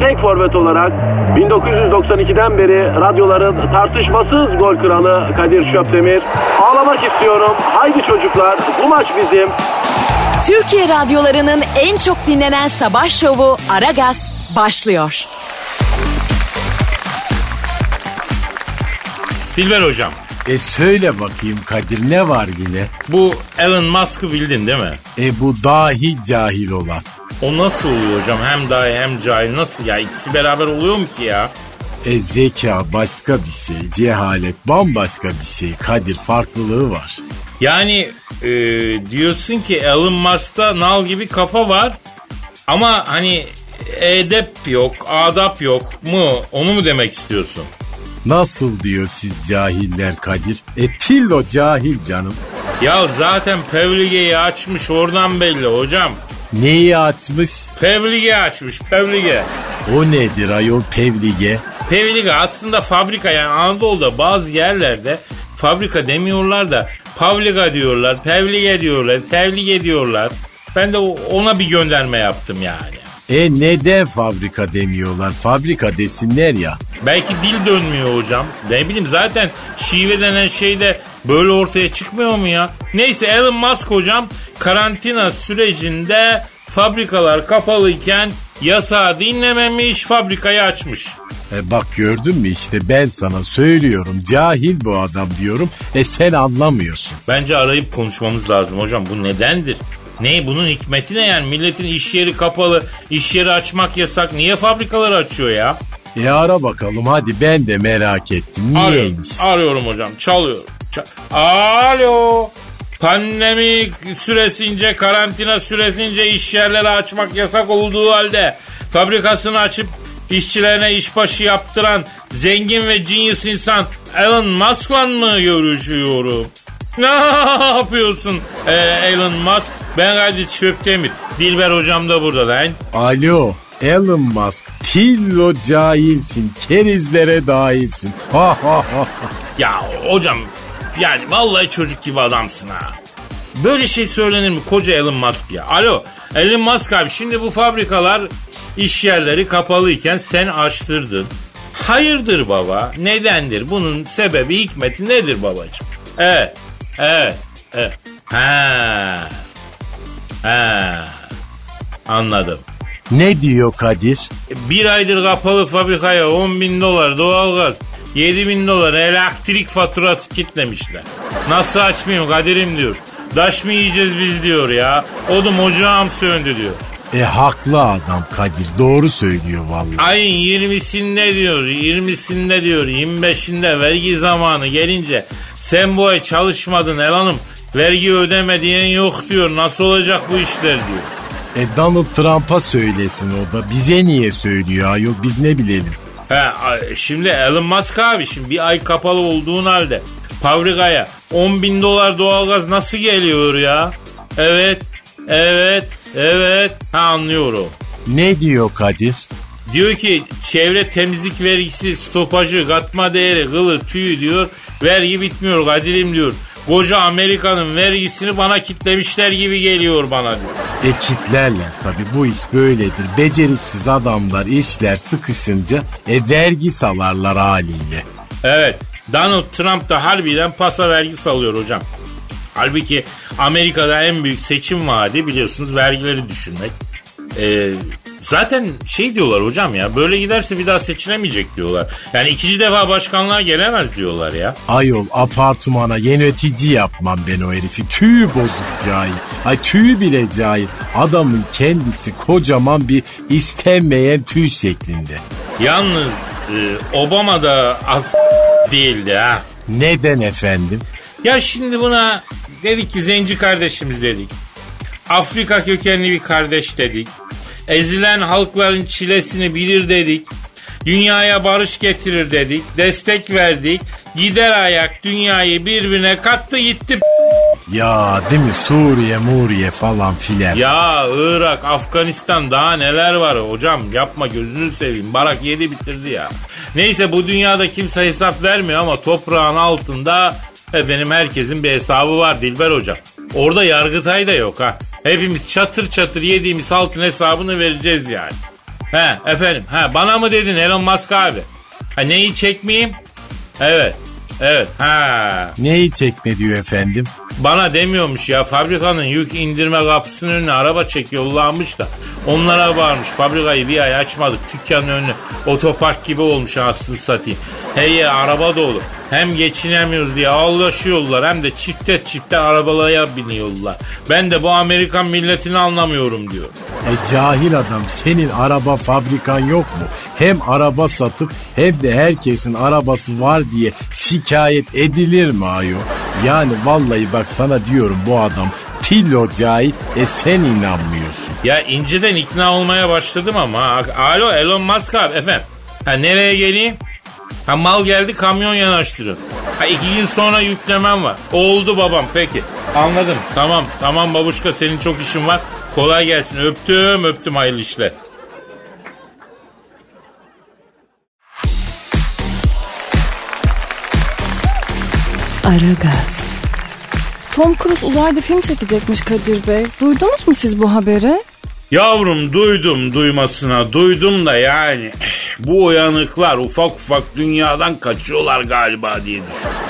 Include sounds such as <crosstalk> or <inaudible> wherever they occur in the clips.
tek forvet olarak 1992'den beri radyoların tartışmasız gol kralı Kadir Şöpdemir. Ağlamak istiyorum. Haydi çocuklar bu maç bizim. Türkiye radyolarının en çok dinlenen sabah şovu Aragaz başlıyor. Dilber hocam. E söyle bakayım Kadir ne var yine? Bu Elon Musk'ı bildin değil mi? E bu dahi cahil olan. O nasıl oluyor hocam? Hem dahi hem cahil nasıl ya? İkisi beraber oluyor mu ki ya? E zeka başka bir şey, cehalet bambaşka bir şey. Kadir farklılığı var. Yani e, diyorsun ki Elon Musk'ta nal gibi kafa var ama hani edep yok, adap yok mu? Onu mu demek istiyorsun? Nasıl diyor siz cahiller Kadir? E tillo cahil canım. Ya zaten Pevlige'yi açmış oradan belli hocam. Neyi açmış? Pevlige açmış Pevlige. O nedir ayol pevlige? Pevlige aslında fabrika yani Anadolu'da bazı yerlerde fabrika demiyorlar da Pavliga diyorlar, Pevlige diyorlar, Pevlige diyorlar. Ben de ona bir gönderme yaptım yani. E neden fabrika demiyorlar? Fabrika desinler ya. Belki dil dönmüyor hocam. Ne bileyim zaten şive denen şey de böyle ortaya çıkmıyor mu ya? Neyse Elon Musk hocam karantina sürecinde fabrikalar kapalıyken yasağı dinlememiş fabrikayı açmış. E bak gördün mü işte ben sana söylüyorum cahil bu adam diyorum e sen anlamıyorsun. Bence arayıp konuşmamız lazım hocam bu nedendir? Ne bunun hikmeti ne yani milletin iş yeri kapalı iş yeri açmak yasak niye fabrikaları açıyor ya? E ara bakalım hadi ben de merak ettim niyeymiş? Arıyorum, arıyorum hocam çalıyorum. Alo. Pandemi süresince, karantina süresince iş yerleri açmak yasak olduğu halde fabrikasını açıp işçilerine işbaşı yaptıran zengin ve genius insan Elon Musk'la mı görüşüyorum? <laughs> Ne yapıyorsun ee, Elon Musk? Ben Kadir Çöptemir. Dilber hocam da burada lan. Alo Elon Musk tillo cahilsin kerizlere dahilsin. Ha ha ha. Ya hocam yani vallahi çocuk gibi adamsın ha. Böyle şey söylenir mi koca Elon Musk ya? Alo Elon Musk abi şimdi bu fabrikalar iş yerleri kapalıyken sen açtırdın. Hayırdır baba? Nedendir? Bunun sebebi hikmeti nedir babacığım? Evet. Evet. evet. Ha. Ha. Anladım. Ne diyor Kadir? Bir aydır kapalı fabrikaya 10 bin dolar doğalgaz, 7 bin dolar elektrik faturası kitlemişler. Nasıl açmayayım Kadir'im diyor. Daş mı yiyeceğiz biz diyor ya. Odum ocağım söndü diyor. E haklı adam Kadir doğru söylüyor vallahi. Ayın 20'sinde diyor, 20'sinde diyor, 25'inde vergi zamanı gelince sen bu ay çalışmadın Elan'ım. Vergi ödeme diyen yok diyor. Nasıl olacak bu işler diyor. E Donald Trump'a söylesin o da. Bize niye söylüyor ayol biz ne bilelim. He, şimdi Elon Musk abi şimdi bir ay kapalı olduğun halde fabrikaya 10 bin dolar doğalgaz nasıl geliyor ya? Evet, evet, evet. Ha anlıyorum. Ne diyor Kadir? Diyor ki çevre temizlik vergisi, stopajı, katma değeri, kılı, tüyü diyor. Vergi bitmiyor Kadir'im diyor. Koca Amerika'nın vergisini bana kitlemişler gibi geliyor bana diyor. E kitlerler tabi bu iş böyledir. Beceriksiz adamlar işler sıkışınca e vergi salarlar haliyle. Evet Donald Trump da harbiden pasa vergi salıyor hocam. Halbuki Amerika'da en büyük seçim vaadi biliyorsunuz vergileri düşürmek. Ee, zaten şey diyorlar hocam ya böyle giderse bir daha seçilemeyecek diyorlar. Yani ikinci defa başkanlığa gelemez diyorlar ya. Ayol apartmana yönetici yapmam ben o herifi. Tüyü bozuk cahil. Ay tüyü bile cahil. Adamın kendisi kocaman bir istenmeyen tüy şeklinde. Yalnız e, Obama da az değildi ha. Neden efendim? Ya şimdi buna dedik ki zenci kardeşimiz dedik. Afrika kökenli bir kardeş dedik. Ezilen halkların çilesini bilir dedik. Dünyaya barış getirir dedik. Destek verdik. Gider ayak dünyayı birbirine kattı gitti. Ya değil mi Suriye Muriye falan filan. Ya Irak, Afganistan daha neler var hocam yapma gözünü seveyim. Barak yedi bitirdi ya. Neyse bu dünyada kimse hesap vermiyor ama toprağın altında efendim herkesin bir hesabı var Dilber hocam. Orada yargıtay da yok ha. Hepimiz çatır çatır yediğimiz halkın hesabını vereceğiz yani. He efendim he bana mı dedin Elon Musk abi? Ha neyi çekmeyeyim? Evet. Evet. Ha. Neyi çekme diyor efendim? Bana demiyormuş ya fabrikanın yük indirme kapısının önüne araba çek yollanmış da onlara varmış fabrikayı bir ay açmadık dükkanın önüne otopark gibi olmuş aslında satayım. Her yer araba dolu hem geçinemiyoruz diye ağlaşıyorlar hem de çifte çifte arabalara biniyorlar. Ben de bu Amerikan milletini anlamıyorum diyor. E cahil adam senin araba fabrikan yok mu? Hem araba satıp hem de herkesin arabası var diye şikayet edilir mi ayol? Yani vallahi bak sana diyorum bu adam tillo cahil e sen inanmıyorsun. Ya inceden ikna olmaya başladım ama. Alo Elon Musk abi efendim. Ha nereye geleyim? Ha mal geldi kamyon yanaştırın. Ha iki gün sonra yüklemem var. Oldu babam peki. Anladım. Tamam tamam babuşka senin çok işin var. Kolay gelsin. Öptüm öptüm hayırlı işler. Aragaz. Tom Cruise uzayda film çekecekmiş Kadir Bey. Duydunuz mu siz bu haberi? Yavrum duydum duymasına duydum da yani bu uyanıklar ufak ufak dünyadan kaçıyorlar galiba diye düşünüyorum.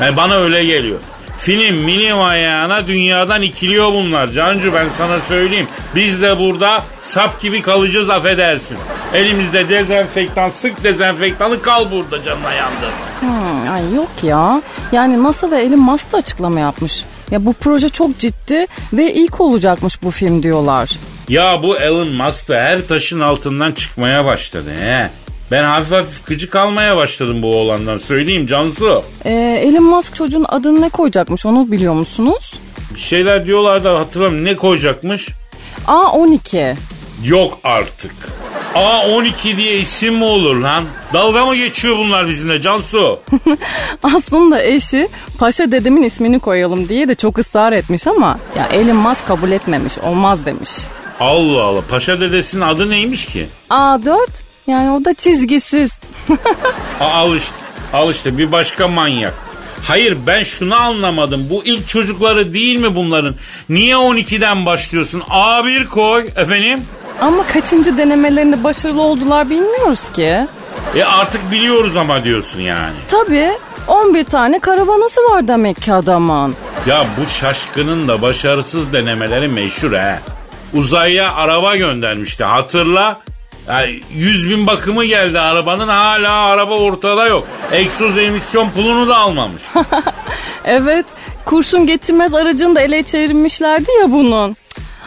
Yani bana öyle geliyor. Film milim ayağına dünyadan ikiliyor bunlar. Cancu ben sana söyleyeyim. Biz de burada sap gibi kalacağız affedersin. Elimizde dezenfektan sık dezenfektanı kal burada canına yandı. Hmm, ay yok ya. Yani NASA ve Elon Musk da açıklama yapmış. Ya bu proje çok ciddi ve ilk olacakmış bu film diyorlar. Ya bu Elon Musk da her taşın altından çıkmaya başladı he. Ben hafif hafif gıcık almaya başladım bu oğlandan söyleyeyim Cansu. Ee, Elon Musk çocuğun adını ne koyacakmış onu biliyor musunuz? Bir şeyler diyorlar da hatırlamıyorum ne koyacakmış? A12. Yok artık. A12 diye isim mi olur lan? Dalga mı geçiyor bunlar bizimle Cansu? <laughs> Aslında eşi Paşa dedemin ismini koyalım diye de çok ısrar etmiş ama ya Elon Musk kabul etmemiş olmaz demiş. Allah Allah paşa dedesinin adı neymiş ki? A4 yani o da çizgisiz. <laughs> Al işte al işte bir başka manyak. Hayır ben şunu anlamadım. Bu ilk çocukları değil mi bunların? Niye 12'den başlıyorsun? A1 koy efendim. Ama kaçıncı denemelerinde başarılı oldular bilmiyoruz ki. E artık biliyoruz ama diyorsun yani. Tabii 11 tane karavanası var demek ki adamın. Ya bu şaşkının da başarısız denemeleri meşhur he. Uzaya araba göndermişti hatırla. Yani 100 bin bakımı geldi arabanın hala araba ortada yok. Egzoz emisyon pulunu da almamış. <laughs> Evet kurşun geçirmez aracını da ele çevirmişlerdi ya bunun.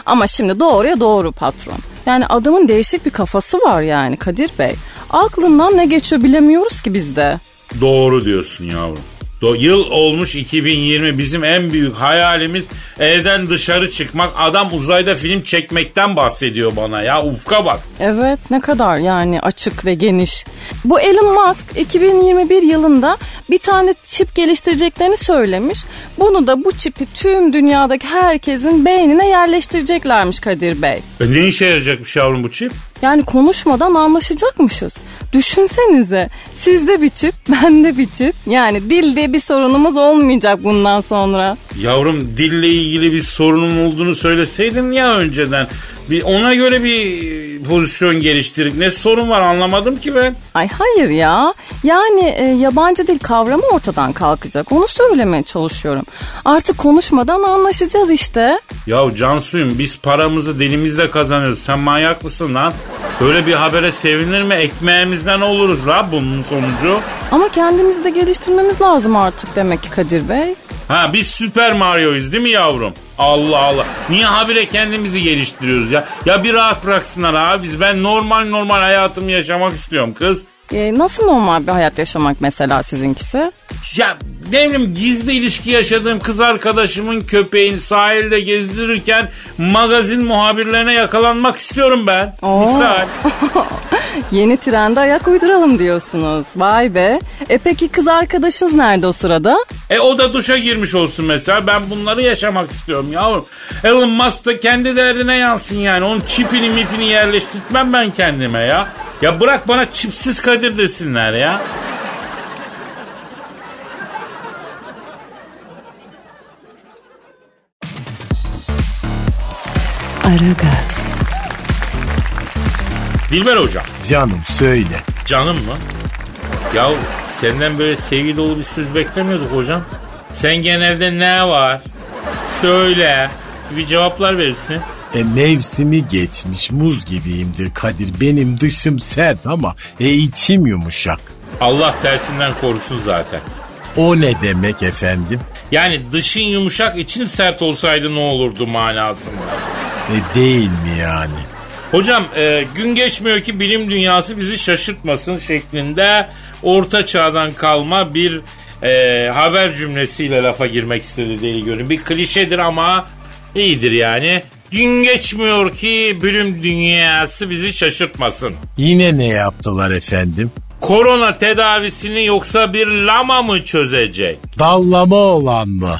Ama şimdi doğruya doğru patron. Yani adamın değişik bir kafası var yani Kadir Bey. Aklından ne geçiyor bilemiyoruz ki biz de. Doğru diyorsun yavrum. Do- Yıl olmuş 2020 bizim en büyük hayalimiz evden dışarı çıkmak. Adam uzayda film çekmekten bahsediyor bana ya ufka bak. Evet ne kadar yani açık ve geniş. Bu Elon Musk 2021 yılında bir tane çip geliştireceklerini söylemiş. Bunu da bu çipi tüm dünyadaki herkesin beynine yerleştireceklermiş Kadir Bey. E ne işe yarayacakmış yavrum bu çip? Yani konuşmadan anlaşacakmışız. Düşünsenize sizde bir çip, bende bir çip. Yani dil diye bir sorunumuz olmayacak bundan sonra. Yavrum dille ilgili bir sorunum olduğunu söyleseydin ya önceden. Bir ona göre bir pozisyon geliştirdik. Ne sorun var anlamadım ki ben. Ay hayır ya. Yani e, yabancı dil kavramı ortadan kalkacak. Onu söylemeye çalışıyorum. Artık konuşmadan anlaşacağız işte. Ya Cansu'yum biz paramızı dilimizle kazanıyoruz. Sen manyak mısın lan? Böyle bir habere sevinir mi? Ekmeğimizden oluruz la bunun sonucu. Ama kendimizi de geliştirmemiz lazım artık demek ki Kadir Bey. Ha biz Süper Mario'yuz değil mi yavrum? Allah Allah. Niye habire kendimizi geliştiriyoruz ya? Ya bir rahat bıraksınlar abi biz. Ben normal normal hayatımı yaşamak istiyorum kız. E, nasıl normal bir hayat yaşamak mesela sizinkisi? Ya bileyim gizli ilişki yaşadığım kız arkadaşımın köpeğini sahilde gezdirirken magazin muhabirlerine yakalanmak istiyorum ben. Oo. Misal. <laughs> Yeni trende ayak uyduralım diyorsunuz. Vay be. E peki kız arkadaşınız nerede o sırada? E o da duşa girmiş olsun mesela. Ben bunları yaşamak istiyorum yavrum. Elon Musk da kendi derdine yansın yani. Onun çipini mipini yerleştirtmem ben kendime ya. Ya bırak bana çipsiz Kadir desinler ya. Aragaz, Dilber hocam. Canım söyle. Canım mı? Ya senden böyle sevgi dolu bir söz beklemiyorduk hocam. Sen genelde ne var? Söyle. Bir cevaplar verirsin. E mevsimi geçmiş muz gibiyimdir Kadir. Benim dışım sert ama e içim yumuşak. Allah tersinden korusun zaten. O ne demek efendim? Yani dışın yumuşak için sert olsaydı ne olurdu manasında. E değil mi yani? Hocam e, gün geçmiyor ki bilim dünyası bizi şaşırtmasın şeklinde orta çağdan kalma bir e, haber cümlesiyle lafa girmek istedi deli görün. Bir klişedir ama iyidir yani. Gün geçmiyor ki bilim dünyası bizi şaşırtmasın. Yine ne yaptılar efendim? Korona tedavisini yoksa bir lama mı çözecek? Dallama olan mı?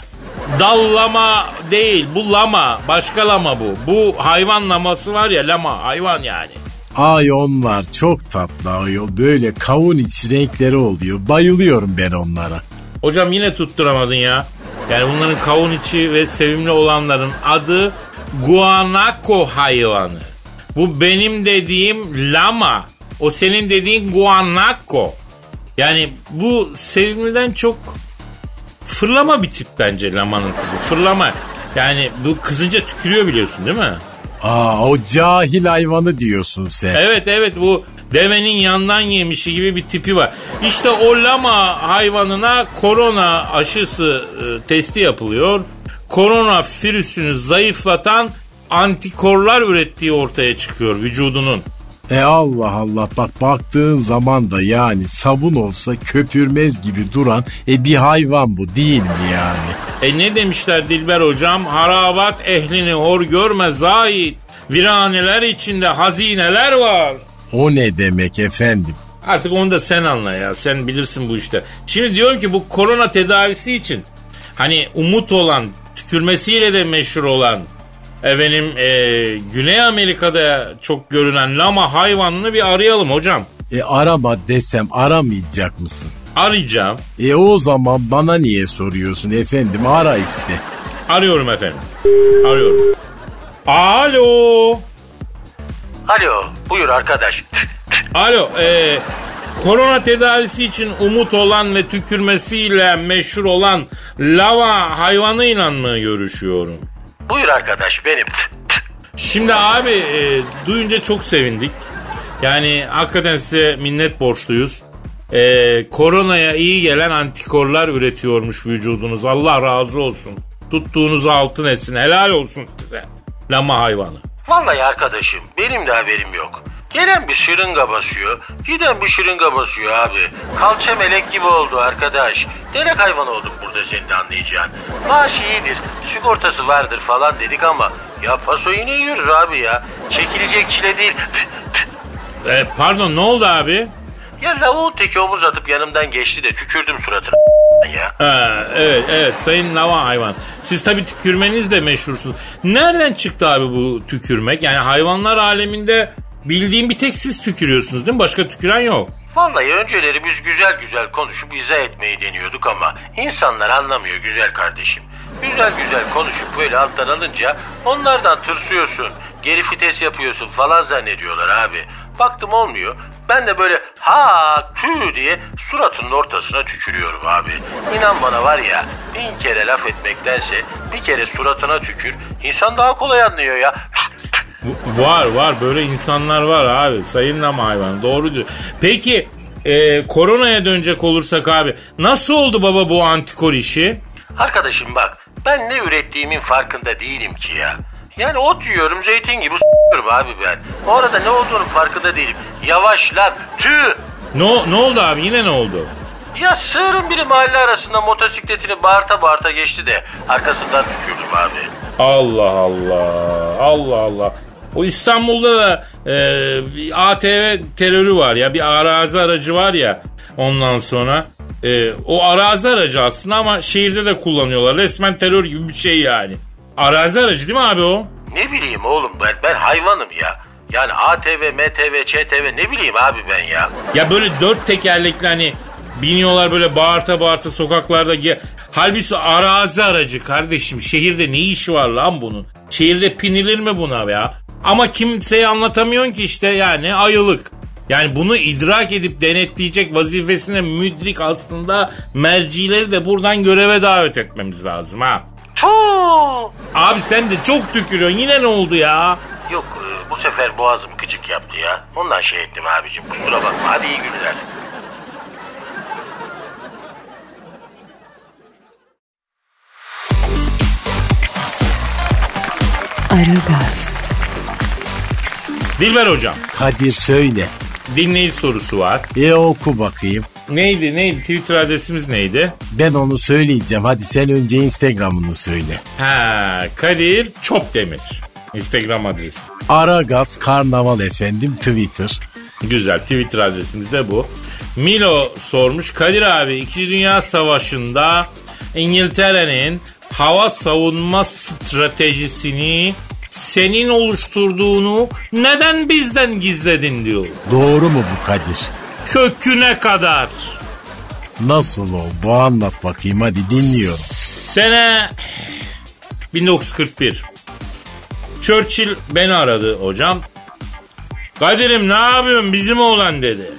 Dallama değil bu lama başka lama bu. Bu hayvan laması var ya lama hayvan yani. Ay onlar çok tatlı ayol. Böyle kavun iç renkleri oluyor. Bayılıyorum ben onlara. Hocam yine tutturamadın ya. Yani bunların kavun içi ve sevimli olanların adı guanaco hayvanı. Bu benim dediğim lama. O senin dediğin guanaco. Yani bu sevimliden çok fırlama bir tip bence lamanın tipi. Fırlama. Yani bu kızınca tükürüyor biliyorsun değil mi? Aa o cahil hayvanı diyorsun sen. Evet evet bu devenin yandan yemişi gibi bir tipi var. İşte o lama hayvanına korona aşısı e, testi yapılıyor. Korona virüsünü zayıflatan antikorlar ürettiği ortaya çıkıyor vücudunun. E Allah Allah bak baktığın zaman da yani sabun olsa köpürmez gibi duran e bir hayvan bu değil mi yani? E ne demişler Dilber hocam? Harabat ehlini hor görme zahid. Viraneler içinde hazineler var. O ne demek efendim? Artık onu da sen anla ya. Sen bilirsin bu işte. Şimdi diyorum ki bu korona tedavisi için hani umut olan, tükürmesiyle de meşhur olan efendim e, Güney Amerika'da çok görülen lama hayvanını bir arayalım hocam. E arama desem aramayacak mısın? Arayacağım. E o zaman bana niye soruyorsun efendim ara işte. Arıyorum efendim. Arıyorum. Alo. Alo buyur arkadaş. <laughs> Alo. E, korona tedavisi için umut olan ve tükürmesiyle meşhur olan lava hayvanıyla mı görüşüyorum? Buyur arkadaş benim. Şimdi abi e, duyunca çok sevindik. Yani hakikaten size minnet borçluyuz. E, koronaya iyi gelen antikorlar üretiyormuş vücudunuz. Allah razı olsun. Tuttuğunuz altın etsin. Helal olsun size. Lama hayvanı. Vallahi arkadaşım benim de haberim yok. Gelen bir şırınga basıyor, giden bir şırınga basıyor abi. Kalça melek gibi oldu arkadaş. Derek hayvanı olduk burada senin de anlayacağın. Maaş iyidir, sigortası vardır falan dedik ama ya paso yine yiyoruz abi ya. Çekilecek çile değil. E, pardon ne oldu abi? ya lavuğun teki omuz atıp yanımdan geçti de tükürdüm suratına ya. Ha, evet evet sayın lava hayvan. Siz tabii tükürmeniz de meşhursunuz. Nereden çıktı abi bu tükürmek? Yani hayvanlar aleminde bildiğim bir tek siz tükürüyorsunuz değil mi? Başka tüküren yok. Vallahi önceleri biz güzel güzel konuşup izah etmeyi deniyorduk ama insanlar anlamıyor güzel kardeşim. Güzel güzel konuşup böyle alttan alınca onlardan tırsıyorsun, geri fites yapıyorsun falan zannediyorlar abi. Baktım olmuyor. Ben de böyle ha tü diye suratının ortasına tükürüyorum abi. İnan bana var ya bin kere laf etmektense bir kere suratına tükür. İnsan daha kolay anlıyor ya. Var var böyle insanlar var abi. Sayın lama hayvan doğru diyor. Peki e, koronaya dönecek olursak abi nasıl oldu baba bu antikor işi? Arkadaşım bak ben ne ürettiğimin farkında değilim ki ya. Yani ot yiyorum zeytin gibi s**yorum abi ben. O arada ne olduğunun farkında değilim. Yavaş lan tüh. Ne, ne oldu abi yine ne oldu? Ya sığırın biri mahalle arasında motosikletini bağırta bağırta geçti de arkasından tükürdüm abi. Allah Allah. Allah Allah. O İstanbul'da da e, ATV terörü var ya. Bir arazi aracı var ya. Ondan sonra e, o arazi aracı aslında ama şehirde de kullanıyorlar. Resmen terör gibi bir şey yani. Arazi aracı değil mi abi o? Ne bileyim oğlum ben, ben hayvanım ya. Yani ATV, MTV, ÇTV ne bileyim abi ben ya. Ya böyle dört tekerlekli hani biniyorlar böyle bağırta bağırta sokaklarda. Ge- Halbuki arazi aracı kardeşim. Şehirde ne işi var lan bunun? Şehirde pinilir mi buna ya? Ama kimseye anlatamıyorsun ki işte yani ayılık. Yani bunu idrak edip denetleyecek vazifesine müdrik aslında mercileri de buradan göreve davet etmemiz lazım ha. Tuuu. Abi sen de çok tükürüyorsun yine ne oldu ya? Yok e, bu sefer boğazım gıcık yaptı ya. Ondan şey ettim abicim kusura bakma hadi iyi günler. Aragaz, Dilber hocam Kadir söyle. dinleyici sorusu var. E oku bakayım. Neydi neydi Twitter adresimiz neydi? Ben onu söyleyeceğim. Hadi sen önce Instagram'ını söyle. Ha Kadir Çopdemir. Instagram adresi. Aragaz Karnaval efendim Twitter. Güzel Twitter adresimiz de bu. Milo sormuş Kadir abi 2. Dünya Savaşı'nda İngiltere'nin hava savunma stratejisini senin oluşturduğunu neden bizden gizledin diyor. Doğru mu bu Kadir? Köküne kadar. Nasıl oldu anlat bakayım hadi dinliyorum. Sene 1941. Churchill beni aradı hocam. Kadir'im ne yapıyorsun bizim oğlan dedi.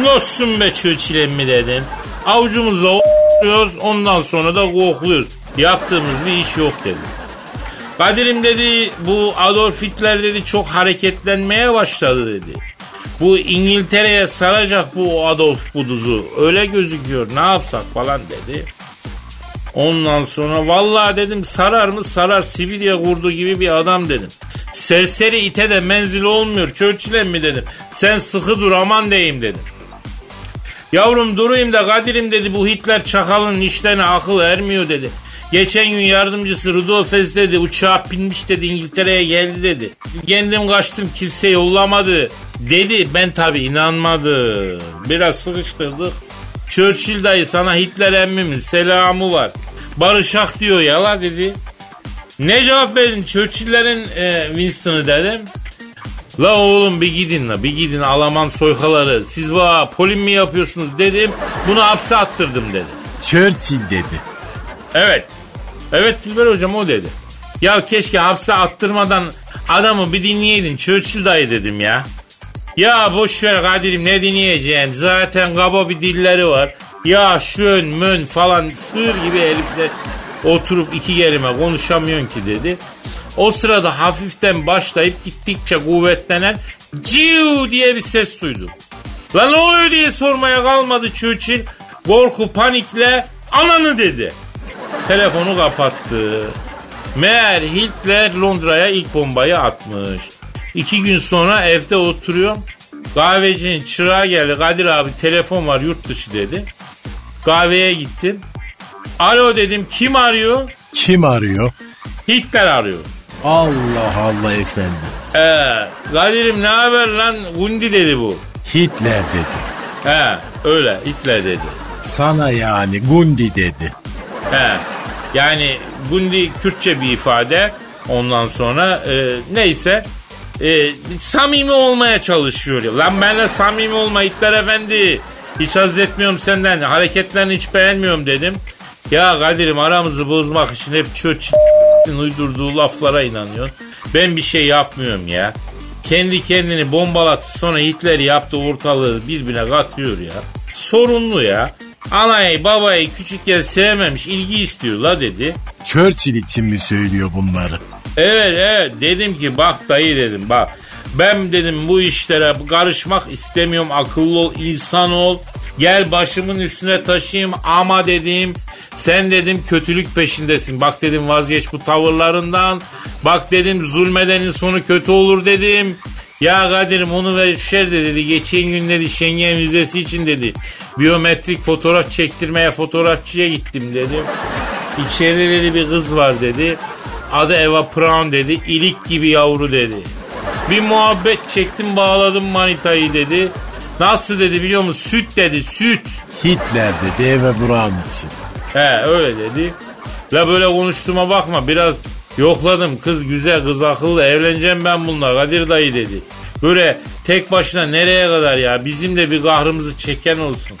Nasılsın be Churchill emmi dedim. Avucumuza o**luyoruz ondan sonra da kokluyoruz. Yaptığımız bir iş yok dedi. Kadir'im dedi bu Adolf Hitler dedi çok hareketlenmeye başladı dedi. Bu İngiltere'ye saracak bu Adolf Buduz'u öyle gözüküyor ne yapsak falan dedi. Ondan sonra vallahi dedim sarar mı sarar Sibirya kurdu gibi bir adam dedim. Serseri ite de menzil olmuyor Churchill'e mi dedim. Sen sıkı dur aman deyim dedim. Yavrum durayım da Kadir'im dedi bu Hitler çakalın işlerine akıl ermiyor dedi. Geçen gün yardımcısı Rudolf Hess dedi uçağa binmiş dedi İngiltere'ye geldi dedi. Kendim kaçtım kimse yollamadı dedi ben tabi inanmadım. Biraz sıkıştırdık. Churchill dayı sana Hitler emmimin selamı var. Barışak diyor ya la dedi. Ne cevap verdin Churchill'lerin e, Winston'ı dedim. La oğlum bir gidin la bir gidin Alman soykaları. Siz va polim mi yapıyorsunuz dedim. Bunu hapse attırdım dedi. Churchill dedi. Evet. Evet Dilber hocam o dedi. Ya keşke hapse attırmadan adamı bir dinleyeydin Churchill dayı dedim ya. Ya boş ver Kadir'im ne dinleyeceğim zaten kaba bir dilleri var. Ya şön mön falan sığır gibi herifler oturup iki kelime konuşamıyorsun ki dedi. O sırada hafiften başlayıp gittikçe kuvvetlenen ciu diye bir ses duydum. Lan ne oluyor diye sormaya kalmadı Churchill. Korku panikle ananı dedi. Telefonu kapattı. Meğer Hitler Londra'ya ilk bombayı atmış. İki gün sonra evde oturuyorum. Kahvecinin çırağı geldi. Kadir abi telefon var yurt dışı dedi. Kahveye gittim. Alo dedim kim arıyor? Kim arıyor? Hitler arıyor. Allah Allah efendim. Ee, Kadir'im ne haber lan? Gundi dedi bu. Hitler dedi. He öyle Hitler dedi. Sana yani Gundi dedi. He. Yani Gundi Kürtçe bir ifade. Ondan sonra e, neyse e, samimi olmaya çalışıyor. ya. Lan benimle samimi olma Hitler Efendi. Hiç haz etmiyorum senden. Hareketlerini hiç beğenmiyorum dedim. Ya Kadir'im aramızı bozmak için hep Churchill'in uydurduğu laflara inanıyorsun. Ben bir şey yapmıyorum ya. Kendi kendini bombalattı sonra Hitler yaptı ortalığı birbirine katıyor ya. Sorunlu ya. Anayı babayı küçükken sevmemiş ilgi istiyor la dedi. Churchill için mi söylüyor bunları? Evet evet dedim ki bak dayı dedim bak. Ben dedim bu işlere karışmak istemiyorum akıllı ol insan ol. Gel başımın üstüne taşıyayım ama dedim sen dedim kötülük peşindesin. Bak dedim vazgeç bu tavırlarından. Bak dedim zulmedenin sonu kötü olur dedim. Ya Kadir'im onu ver şer de dedi. Geçen gün dedi Schengen vizesi için dedi. Biyometrik fotoğraf çektirmeye fotoğrafçıya gittim dedim. İçeride dedi bir kız var dedi. Adı Eva Braun dedi. İlik gibi yavru dedi. Bir muhabbet çektim bağladım manitayı dedi. Nasıl dedi biliyor musun? Süt dedi süt. Hitler dedi eve Brown için. He öyle dedi. La böyle konuştuğuma bakma biraz yokladım. Kız güzel kız akıllı evleneceğim ben bununla Kadir dayı dedi. Böyle tek başına nereye kadar ya bizim de bir kahrımızı çeken olsun.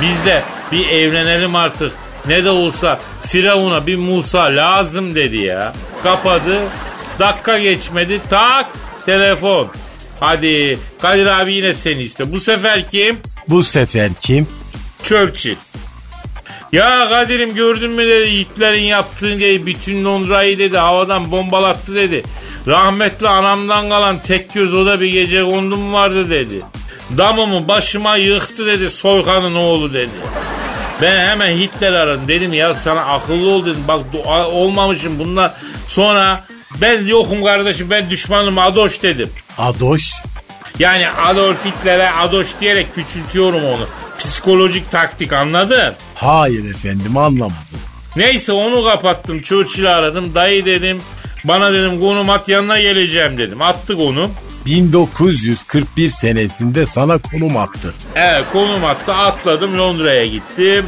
Biz de bir evlenelim artık. Ne de olsa Firavun'a bir Musa lazım dedi ya. Kapadı. Dakika geçmedi. Tak telefon. Hadi Kadir abi yine seni işte. Bu sefer kim? Bu sefer kim? Churchill. Ya Kadir'im gördün mü dedi Hitler'in yaptığını dedi bütün Londra'yı dedi havadan bombalattı dedi. Rahmetli anamdan kalan tek göz o da bir gece kondum vardı dedi. Damımı başıma yıktı dedi soykanın oğlu dedi. Ben hemen Hitler aradım dedim ya sana akıllı ol dedim bak du- olmamışım bunlar sonra ben yokum kardeşim ben düşmanım Adoş dedim. Adoş. Yani Adolf Hitler'e Adoş diyerek küçültüyorum onu. Psikolojik taktik anladın? Hayır efendim anlamadım. Neyse onu kapattım. Churchill'i aradım. Dayı dedim. Bana dedim konum at yanına geleceğim dedim. Attı konum. 1941 senesinde sana konum attı. Evet konum attı. Atladım Londra'ya gittim.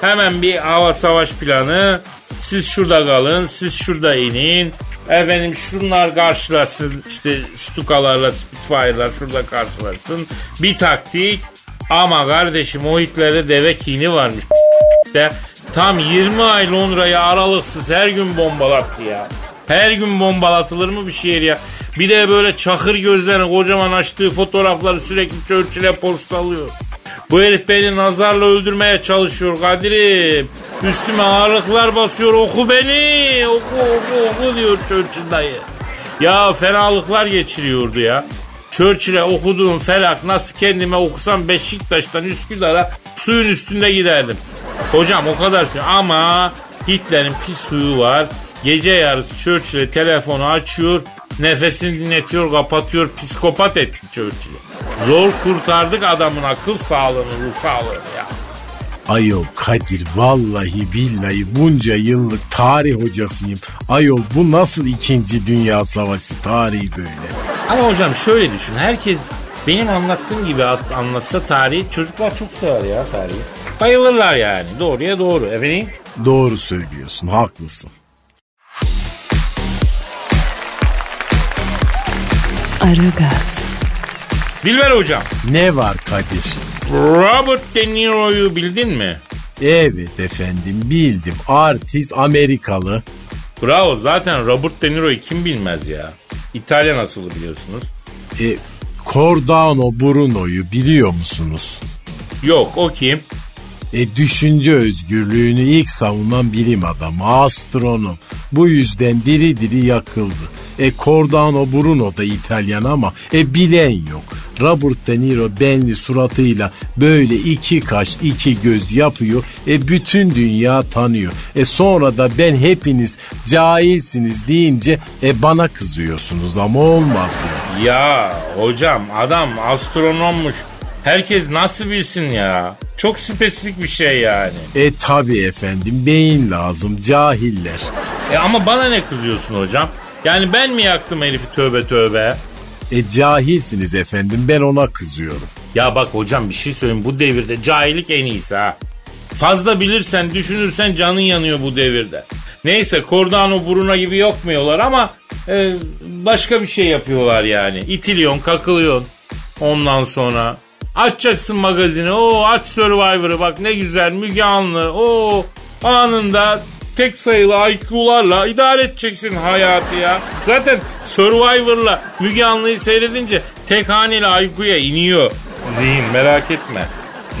Hemen bir hava savaş planı. Siz şurada kalın. Siz şurada inin. Efendim şunlar karşılasın. işte Stukalarla Spitfire'lar şurada karşılasın. Bir taktik. Ama kardeşim o Hitler'de deve kini varmış. De tam 20 ay Londra'yı aralıksız her gün bombalattı ya. Her gün bombalatılır mı bir şehir ya? Bir de böyle çakır gözlerini kocaman açtığı fotoğrafları sürekli Churchill'e postalıyor. Bu herif beni nazarla öldürmeye çalışıyor Kadir'im. Üstüme ağırlıklar basıyor oku beni. Oku oku oku diyor Churchill dayı. Ya fenalıklar geçiriyordu ya. Churchill'e okuduğum felak nasıl kendime okusam Beşiktaş'tan Üsküdar'a suyun üstünde giderdim. Hocam o kadar söylüyorum ama Hitler'in pis suyu var. Gece yarısı Churchill'e telefonu açıyor, nefesini dinletiyor, kapatıyor, psikopat etti Churchill'i. Zor kurtardık adamın akıl sağlığını, ruh sağlığını ya. Ayol Kadir vallahi billahi bunca yıllık tarih hocasıyım. Ayol bu nasıl ikinci dünya savaşı tarihi böyle? Ama hocam şöyle düşün, herkes benim anlattığım gibi at- anlatsa tarihi, çocuklar çok sever ya tarihi. Bayılırlar yani, doğruya doğru. Efendim? Doğru söylüyorsun haklısın. Aragaz, Dilber hocam, Ne var Kadir? Robert De Niro'yu bildin mi? Evet efendim bildim. Artist Amerikalı. Bravo zaten Robert De Niro'yu kim bilmez ya. İtalyan asılı biliyorsunuz. E, Cordano Bruno'yu biliyor musunuz? Yok o kim? E, düşünce özgürlüğünü ilk savunan bilim adamı, astronom. Bu yüzden diri diri yakıldı. E Cordano Bruno da İtalyan ama e bilen yok. Robert De Niro benli suratıyla böyle iki kaş iki göz yapıyor. E bütün dünya tanıyor. E sonra da ben hepiniz cahilsiniz deyince e bana kızıyorsunuz ama olmaz bu. Ya hocam adam astronommuş. Herkes nasıl bilsin ya? Çok spesifik bir şey yani. E tabi efendim beyin lazım cahiller. E ama bana ne kızıyorsun hocam? Yani ben mi yaktım herifi tövbe tövbe? E cahilsiniz efendim ben ona kızıyorum. Ya bak hocam bir şey söyleyeyim bu devirde cahillik en iyisi ha. Fazla bilirsen düşünürsen canın yanıyor bu devirde. Neyse Cordano Bruno gibi yokmuyorlar ama e, başka bir şey yapıyorlar yani. İtiliyon kakılıyorsun ondan sonra. Açacaksın magazini o aç Survivor'ı bak ne güzel Müge Anlı o anında tek sayılı IQ'larla idare edeceksin hayatı ya. Zaten Survivor'la Müge Anlı'yı seyredince tek haneli IQ'ya iniyor zihin merak etme.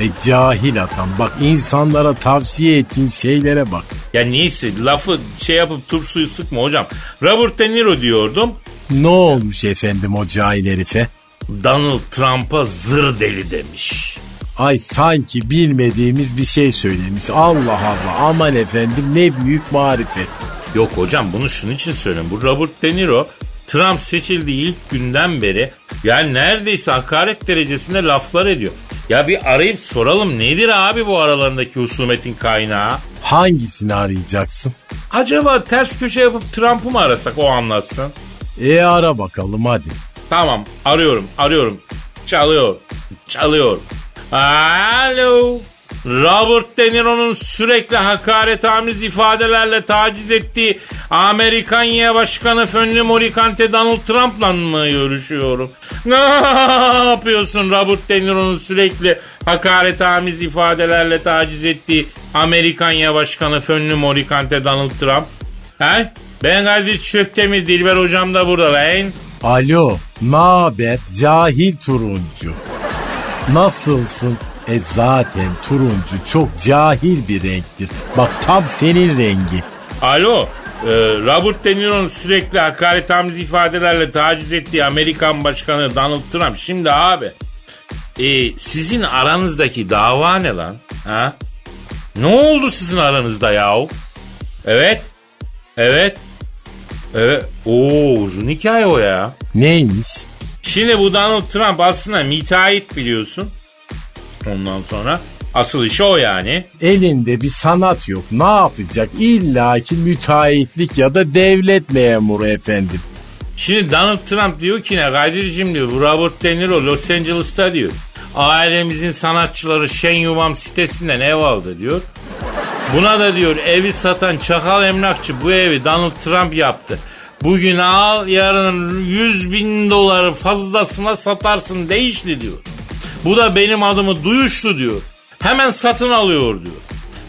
E cahil atam bak insanlara tavsiye ettiğin şeylere bak. Ya neyse lafı şey yapıp turp suyu sıkma hocam. Robert De Niro diyordum. Ne olmuş efendim o cahil herife? Donald Trump'a zır deli demiş. Ay sanki bilmediğimiz bir şey söylemiş. Allah Allah aman efendim ne büyük marifet. Yok hocam bunu şunun için söylüyorum. Bu Robert De Niro Trump seçildiği ilk günden beri yani neredeyse hakaret derecesinde laflar ediyor. Ya bir arayıp soralım nedir abi bu aralarındaki husumetin kaynağı? Hangisini arayacaksın? Acaba ters köşe yapıp Trump'ı mı arasak o anlatsın? E ara bakalım hadi. Tamam arıyorum arıyorum. Çalıyor. Çalıyor. Alo. Robert De Niro'nun sürekli hakaretamiz ifadelerle taciz ettiği Amerikanya Başkanı Fönlü Morikante Donald Trump'la mı görüşüyorum? <laughs> Ne yapıyorsun Robert De Niro'nun sürekli hakaretamiz ifadelerle taciz ettiği Amerikanya Başkanı Fönlü Morikante Donald Trump? He? Ben Kadir Çöptemir Dilber hocam da burada lan. Alo, naber cahil turuncu? Nasılsın? E zaten turuncu çok cahil bir renktir. Bak tam senin rengi. Alo, e, Robert De Niro'nun sürekli hakaretamiz ifadelerle taciz ettiği Amerikan Başkanı Donald Trump. Şimdi abi, e, sizin aranızdaki dava ne lan? Ha? Ne oldu sizin aranızda yahu? Evet, evet, evet. Oo uzun hikaye o ya. Neymiş? Şimdi bu Donald Trump aslında müteahhit biliyorsun. Ondan sonra asıl işi o yani. Elinde bir sanat yok. Ne yapacak? İlla ki müteahhitlik ya da devlet memuru efendim. Şimdi Donald Trump diyor ki ne Kadir'cim diyor bu Robert De Niro Los Angeles'ta diyor. Ailemizin sanatçıları Şen Yuvam sitesinden ev aldı diyor. Buna da diyor evi satan çakal emlakçı bu evi Donald Trump yaptı. Bugün al yarın 100 bin doları fazlasına satarsın değişli diyor. Bu da benim adımı duyuştu diyor. Hemen satın alıyor diyor.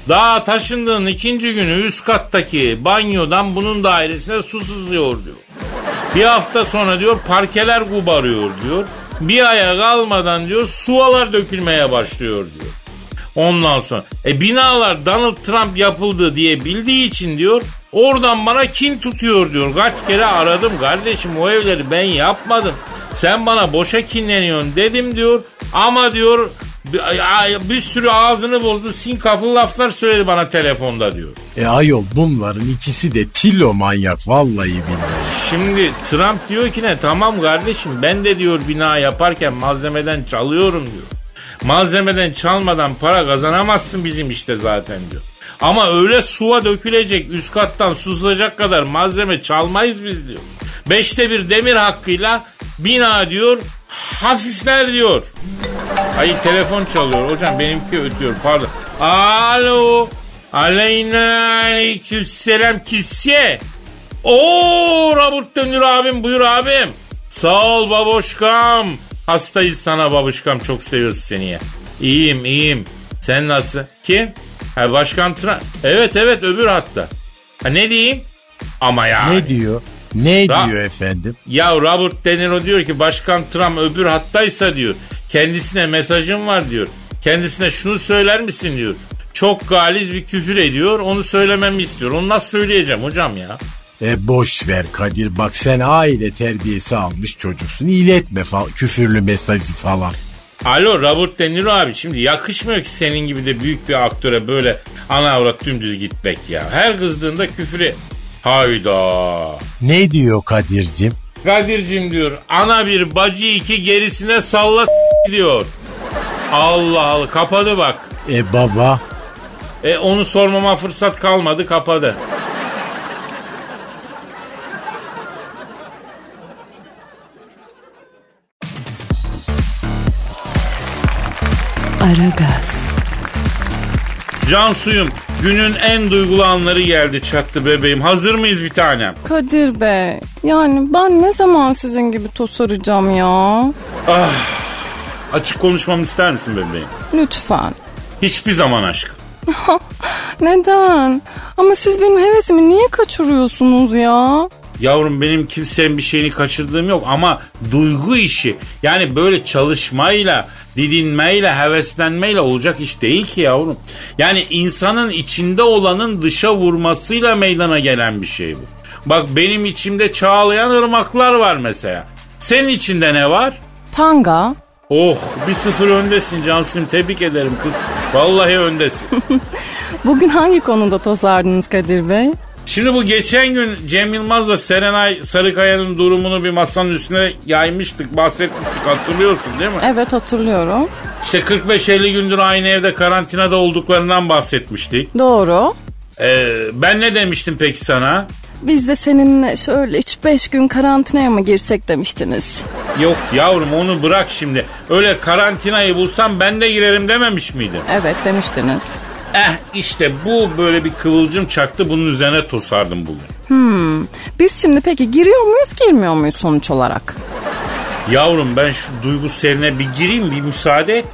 Daha taşındığın ikinci günü üst kattaki banyodan bunun dairesine su sızıyor diyor. Bir hafta sonra diyor parkeler kubarıyor diyor. Bir aya kalmadan diyor sualar dökülmeye başlıyor diyor. Ondan sonra e binalar Donald Trump yapıldı diye bildiği için diyor oradan bana kin tutuyor diyor. Kaç kere aradım kardeşim o evleri ben yapmadım. Sen bana boşa kinleniyorsun dedim diyor. Ama diyor bir, sürü ağzını bozdu sinkaflı laflar söyledi bana telefonda diyor. E ayol bunların ikisi de tilo manyak vallahi billahi. Şimdi Trump diyor ki ne tamam kardeşim ben de diyor bina yaparken malzemeden çalıyorum diyor. Malzemeden çalmadan para kazanamazsın bizim işte zaten diyor. Ama öyle suya dökülecek üst kattan susacak kadar malzeme çalmayız biz diyor. Beşte bir demir hakkıyla bina diyor hafifler diyor. Ay telefon çalıyor hocam benimki ötüyor pardon. Alo. Aleyna aleykümselam kisse. Oo Robert Dönür abim buyur abim. Sağ ol baboşkam. Hastayız sana babuşkam çok seviyoruz seni ya. İyiyim iyiyim. Sen nasıl? Kim? Ha başkan Trump. Evet evet öbür hatta. Ha ne diyeyim? Ama ya. Ne diyor? Ne Ra- diyor efendim? Ya Robert De Niro diyor ki başkan Trump öbür hattaysa diyor. Kendisine mesajım var diyor. Kendisine şunu söyler misin diyor. Çok galiz bir küfür ediyor. Onu söylememi istiyor. Onu nasıl söyleyeceğim hocam ya? E boş ver Kadir bak sen aile terbiyesi almış çocuksun. İletme falan küfürlü mesajı falan. Alo Robert De Niro abi şimdi yakışmıyor ki senin gibi de büyük bir aktöre böyle ana avrat dümdüz gitmek ya. Her kızdığında küfürü hayda. Ne diyor Kadir'cim? Kadir'cim diyor ana bir bacı iki gerisine salla diyor. Allah Allah kapadı bak. E baba E onu sormama fırsat kalmadı kapadı. Aragaz, Can suyum günün en duygulu anları geldi çattı bebeğim. Hazır mıyız bir tanem? Kadir Bey yani ben ne zaman sizin gibi tosaracağım ya? Açık konuşmamı ister misin bebeğim? Lütfen. Hiçbir zaman aşkım. <laughs> Neden? Ama siz benim hevesimi niye kaçırıyorsunuz ya? Yavrum benim kimsenin bir şeyini kaçırdığım yok ama duygu işi yani böyle çalışmayla, didinmeyle, heveslenmeyle olacak iş değil ki yavrum. Yani insanın içinde olanın dışa vurmasıyla meydana gelen bir şey bu. Bak benim içimde çağlayan ırmaklar var mesela. Senin içinde ne var? Tanga. Oh bir sıfır öndesin Cansu'm tebrik ederim kız. Vallahi öndesin. <laughs> Bugün hangi konuda tosardınız Kadir Bey? Şimdi bu geçen gün Cem Yılmaz'la Serenay Sarıkaya'nın durumunu bir masanın üstüne yaymıştık, bahsetmiştik hatırlıyorsun değil mi? Evet hatırlıyorum. İşte 45-50 gündür aynı evde karantinada olduklarından bahsetmiştik. Doğru. Ee, ben ne demiştim peki sana? Biz de seninle şöyle 3-5 gün karantinaya mı girsek demiştiniz. Yok yavrum onu bırak şimdi. Öyle karantinayı bulsam ben de girerim dememiş miydim? Evet demiştiniz. Eh işte bu böyle bir kıvılcım çaktı bunun üzerine tosardım bugün. Biz şimdi peki giriyor muyuz girmiyor muyuz sonuç olarak? Yavrum ben şu duygu serine bir gireyim bir müsaade et.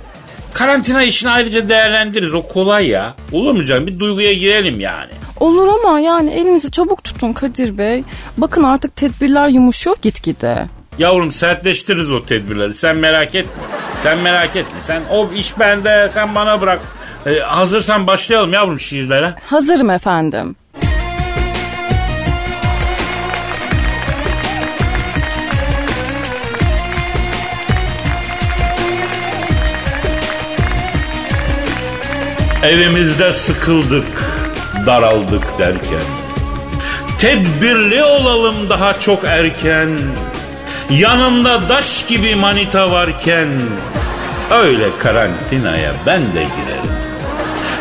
Karantina işini ayrıca değerlendiririz o kolay ya. Olur mu canım bir duyguya girelim yani. Olur ama yani elinizi çabuk tutun Kadir Bey. Bakın artık tedbirler yumuşuyor gitgide. Yavrum sertleştiririz o tedbirleri sen merak etme. Sen merak etme sen o iş bende sen bana bırak. Ee, hazırsan başlayalım yavrum şiirlere. Hazırım efendim. Evimizde sıkıldık, daraldık derken. Tedbirli olalım daha çok erken. Yanımda daş gibi manita varken. Öyle karantinaya ben de girerim.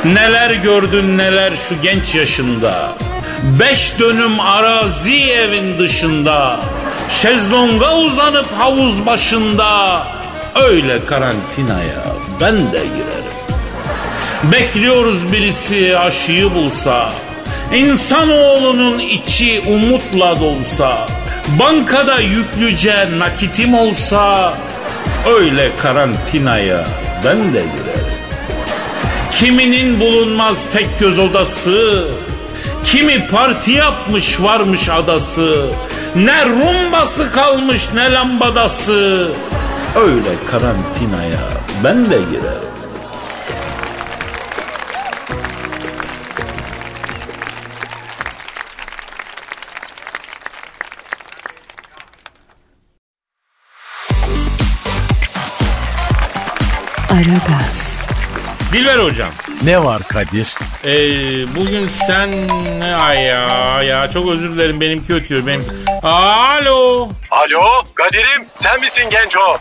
Neler gördün neler şu genç yaşında. Beş dönüm arazi evin dışında. Şezlonga uzanıp havuz başında. Öyle karantinaya ben de girerim. Bekliyoruz birisi aşıyı bulsa. İnsanoğlunun içi umutla dolsa. Bankada yüklüce nakitim olsa. Öyle karantinaya ben de girerim. Kiminin bulunmaz tek göz odası. Kimi parti yapmış varmış adası. Ne rumbası kalmış ne lambadası. Öyle karantinaya ben de girerim. Dilber hocam. Ne var Kadir? Ee, bugün sen ne ay ya ya çok özür dilerim benimki ötüyor benim. Alo. Alo Kadir'im sen misin genco?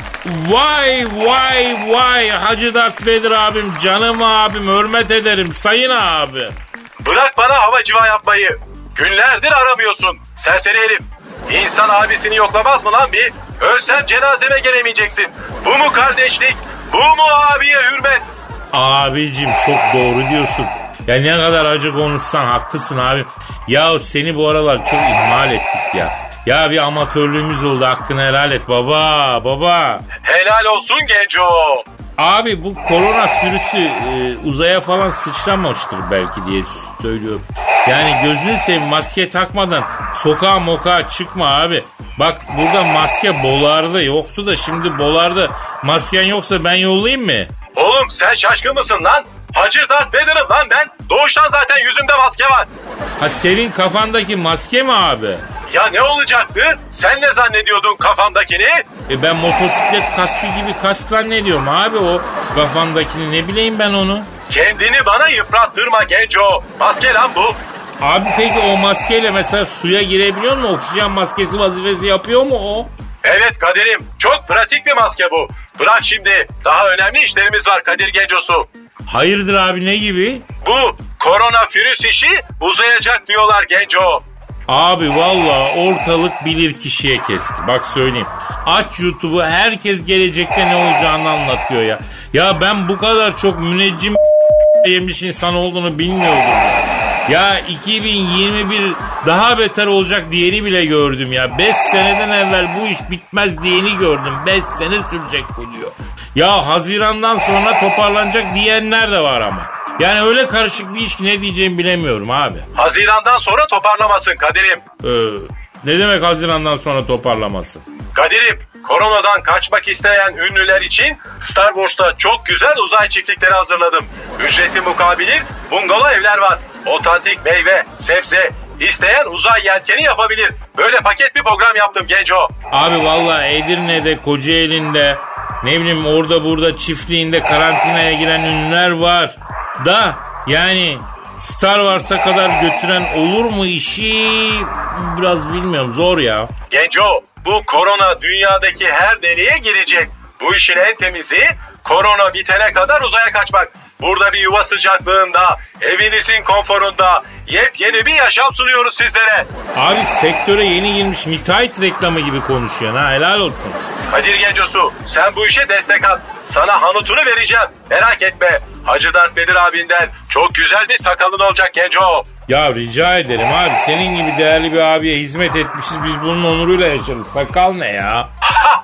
Vay vay vay Hacı Dert Vedir abim canım abim hürmet ederim sayın abi. Bırak bana hava civa yapmayı. Günlerdir aramıyorsun. Serseri herif. İnsan abisini yoklamaz mı lan bir? Ölsem cenazeme gelemeyeceksin. Bu mu kardeşlik? Bu mu abiye hürmet? Abicim çok doğru diyorsun. Ya ne kadar acı konuşsan haklısın abi. Ya seni bu aralar çok ihmal ettik ya. Ya bir amatörlüğümüz oldu hakkını helal et baba baba. Helal olsun genco. Abi bu korona virüsü e, uzaya falan sıçramıştır belki diye söylüyorum. Yani gözünü seveyim maske takmadan sokağa mokağa çıkma abi. Bak burada maske bolarda yoktu da şimdi bolarda masken yoksa ben yollayayım mı? Oğlum sen şaşkın mısın lan? Hacı Dert Vedir'im lan ben. Doğuştan zaten yüzümde maske var. Ha senin kafandaki maske mi abi? Ya ne olacaktı? Sen ne zannediyordun kafamdakini? E ben motosiklet kaskı gibi kask zannediyorum abi o kafandakini ne bileyim ben onu. Kendini bana yıprattırma genco. Maske lan bu. Abi peki o maskeyle mesela suya girebiliyor mu? Oksijen maskesi vazifesi yapıyor mu o? Evet Kadir'im çok pratik bir maske bu. Bırak şimdi daha önemli işlerimiz var Kadir Gencosu. Hayırdır abi ne gibi? Bu koronavirüs işi uzayacak diyorlar Genco. Abi valla ortalık bilir kişiye kesti. Bak söyleyeyim. Aç YouTube'u herkes gelecekte ne olacağını anlatıyor ya. Ya ben bu kadar çok müneccim yemiş insan olduğunu bilmiyordum ya. Ya 2021 daha beter olacak diyeni bile gördüm ya. 5 seneden evvel bu iş bitmez diyeni gördüm. 5 sene sürecek bu diyor. Ya Haziran'dan sonra toparlanacak diyenler de var ama. Yani öyle karışık bir iş ki ne diyeceğimi bilemiyorum abi. Hazirandan sonra toparlamasın Kadir'im. Ee, ne demek Haziran'dan sonra toparlaması? Kadir'im koronadan kaçmak isteyen ünlüler için Star Wars'ta çok güzel uzay çiftlikleri hazırladım. Ücreti mukabili bungalov evler var. Otantik meyve, sebze, isteyen uzay yelkeni yapabilir. Böyle paket bir program yaptım Genco. Abi valla Edirne'de, Kocaeli'nde, ne bileyim orada burada çiftliğinde karantinaya giren ünlüler var. Da yani Star Wars'a kadar götüren olur mu işi biraz bilmiyorum zor ya. Genco bu korona dünyadaki her deliğe girecek. Bu işin en temizi korona bitene kadar uzaya kaçmak. Burada bir yuva sıcaklığında, evinizin konforunda yepyeni bir yaşam sunuyoruz sizlere. Abi sektöre yeni girmiş müteahhit reklamı gibi konuşuyorsun ha helal olsun. Kadir Gencosu sen bu işe destek at. Sana hanutunu vereceğim. Merak etme. Hacı Dert Bedir abinden çok güzel bir sakalın olacak Genco. Ya rica ederim abi senin gibi değerli bir abiye hizmet etmişiz biz bunun onuruyla yaşarız. Sakal ne ya?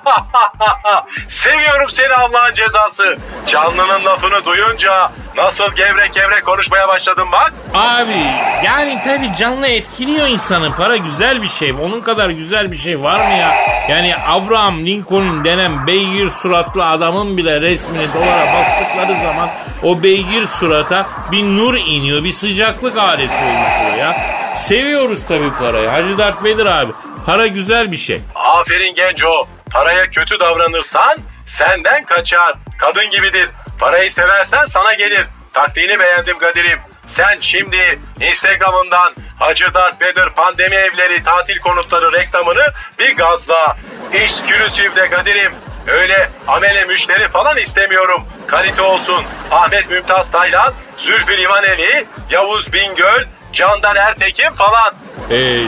<laughs> Seviyorum seni Allah'ın cezası. Canlının lafını duyunca nasıl gevrek gevrek konuşmaya başladın bak. Abi yani tabii canlı etkiliyor insanı. Para güzel bir şey. Onun kadar güzel bir şey var mı ya? Yani Abraham Lincoln denen beygir suratlı adamın bile resmini dolara bastıkları zaman o beygir surata bir nur iniyor. Bir sıcaklık ailesi oluşuyor ya. Seviyoruz tabii parayı. Hacı Dert Vedir abi. Para güzel bir şey. Aferin Genco. Paraya kötü davranırsan senden kaçar. Kadın gibidir. Parayı seversen sana gelir. Taktiğini beğendim Kadir'im. Sen şimdi Instagram'ından Hacı Dert Vedir pandemi evleri tatil konutları reklamını bir gazla. Exclusive'de Kadir'im. Öyle amele müşteri falan istemiyorum. Kalite olsun. Ahmet Mümtaz Taylan, Zülfü Livaneli, Yavuz Bingöl, Candan Ertekin falan. Ee,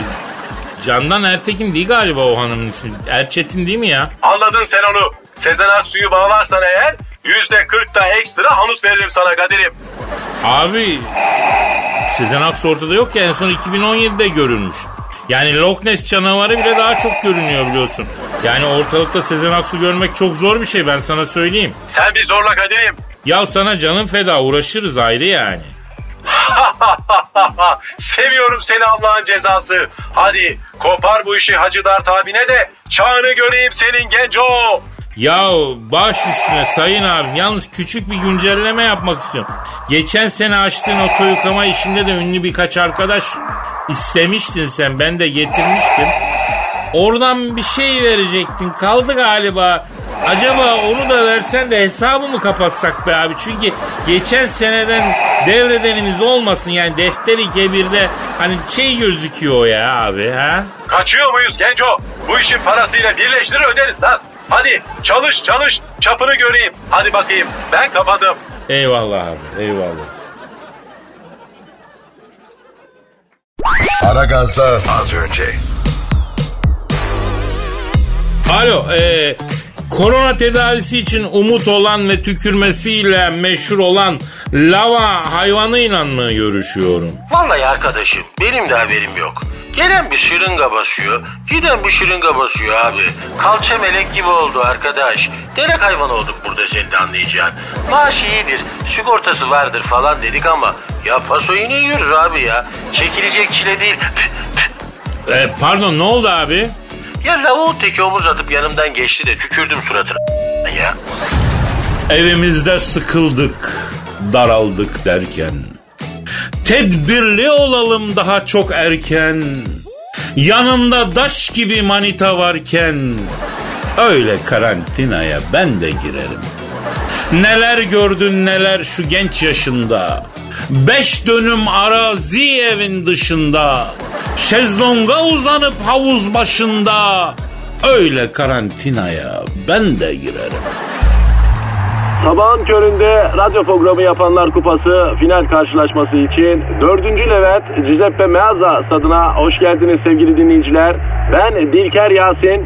Candan Ertekin değil galiba o hanımın ismi. Erçetin değil mi ya? Anladın sen onu. Sezen Aksu'yu bağlarsan eğer yüzde kırk da ekstra hanut veririm sana Kadir'im. Abi Sezen Aksu ortada yok ya en son 2017'de görülmüş. Yani Loch Ness canavarı bile daha çok görünüyor biliyorsun. Yani ortalıkta Sezen Aksu görmek çok zor bir şey ben sana söyleyeyim. Sen bir zorla Kadir'im. Ya sana canım feda uğraşırız ayrı yani. <laughs> Seviyorum seni Allah'ın cezası. Hadi kopar bu işi Hacı Dert abine de çağını göreyim senin genco. Ya baş üstüne sayın abim yalnız küçük bir güncelleme yapmak istiyorum. Geçen sene açtığın oto yıkama işinde de ünlü birkaç arkadaş istemiştin sen ben de getirmiştim. Oradan bir şey verecektin kaldı galiba. Acaba onu da versen de hesabı mı kapatsak be abi? Çünkü geçen seneden devredenimiz olmasın yani defteri kebirde hani şey gözüküyor ya abi ha? Kaçıyor muyuz genco? Bu işin parasıyla birleştirir öderiz lan. Hadi çalış çalış çapını göreyim. Hadi bakayım ben kapadım. Eyvallah abi eyvallah. Aragaz'da az önce. Alo, e, korona tedavisi için umut olan ve tükürmesiyle meşhur olan lava hayvanıyla mı görüşüyorum? Vallahi arkadaşım benim de haberim yok. Gelen bir şırınga basıyor, giden bir şırınga basıyor abi. Kalça melek gibi oldu arkadaş. Derek hayvan olduk burada senin de anlayacağın. Maaşı iyidir, sigortası vardır falan dedik ama ya paso yine yiyoruz abi ya. Çekilecek çile değil. E, pardon ne oldu abi? Ya lavuğun teki omuz atıp yanımdan geçti de tükürdüm suratına ya. Evimizde sıkıldık, daraldık derken. Tedbirli olalım daha çok erken. Yanımda daş gibi manita varken. Öyle karantinaya ben de girerim. Neler gördün neler şu genç yaşında. Beş dönüm arazi evin dışında. Şezlonga uzanıp havuz başında. Öyle karantinaya ben de girerim. Sabahın köründe radyo programı yapanlar kupası final karşılaşması için 4. Levent Giuseppe Meazza stadına hoş geldiniz sevgili dinleyiciler. Ben Dilker Yasin.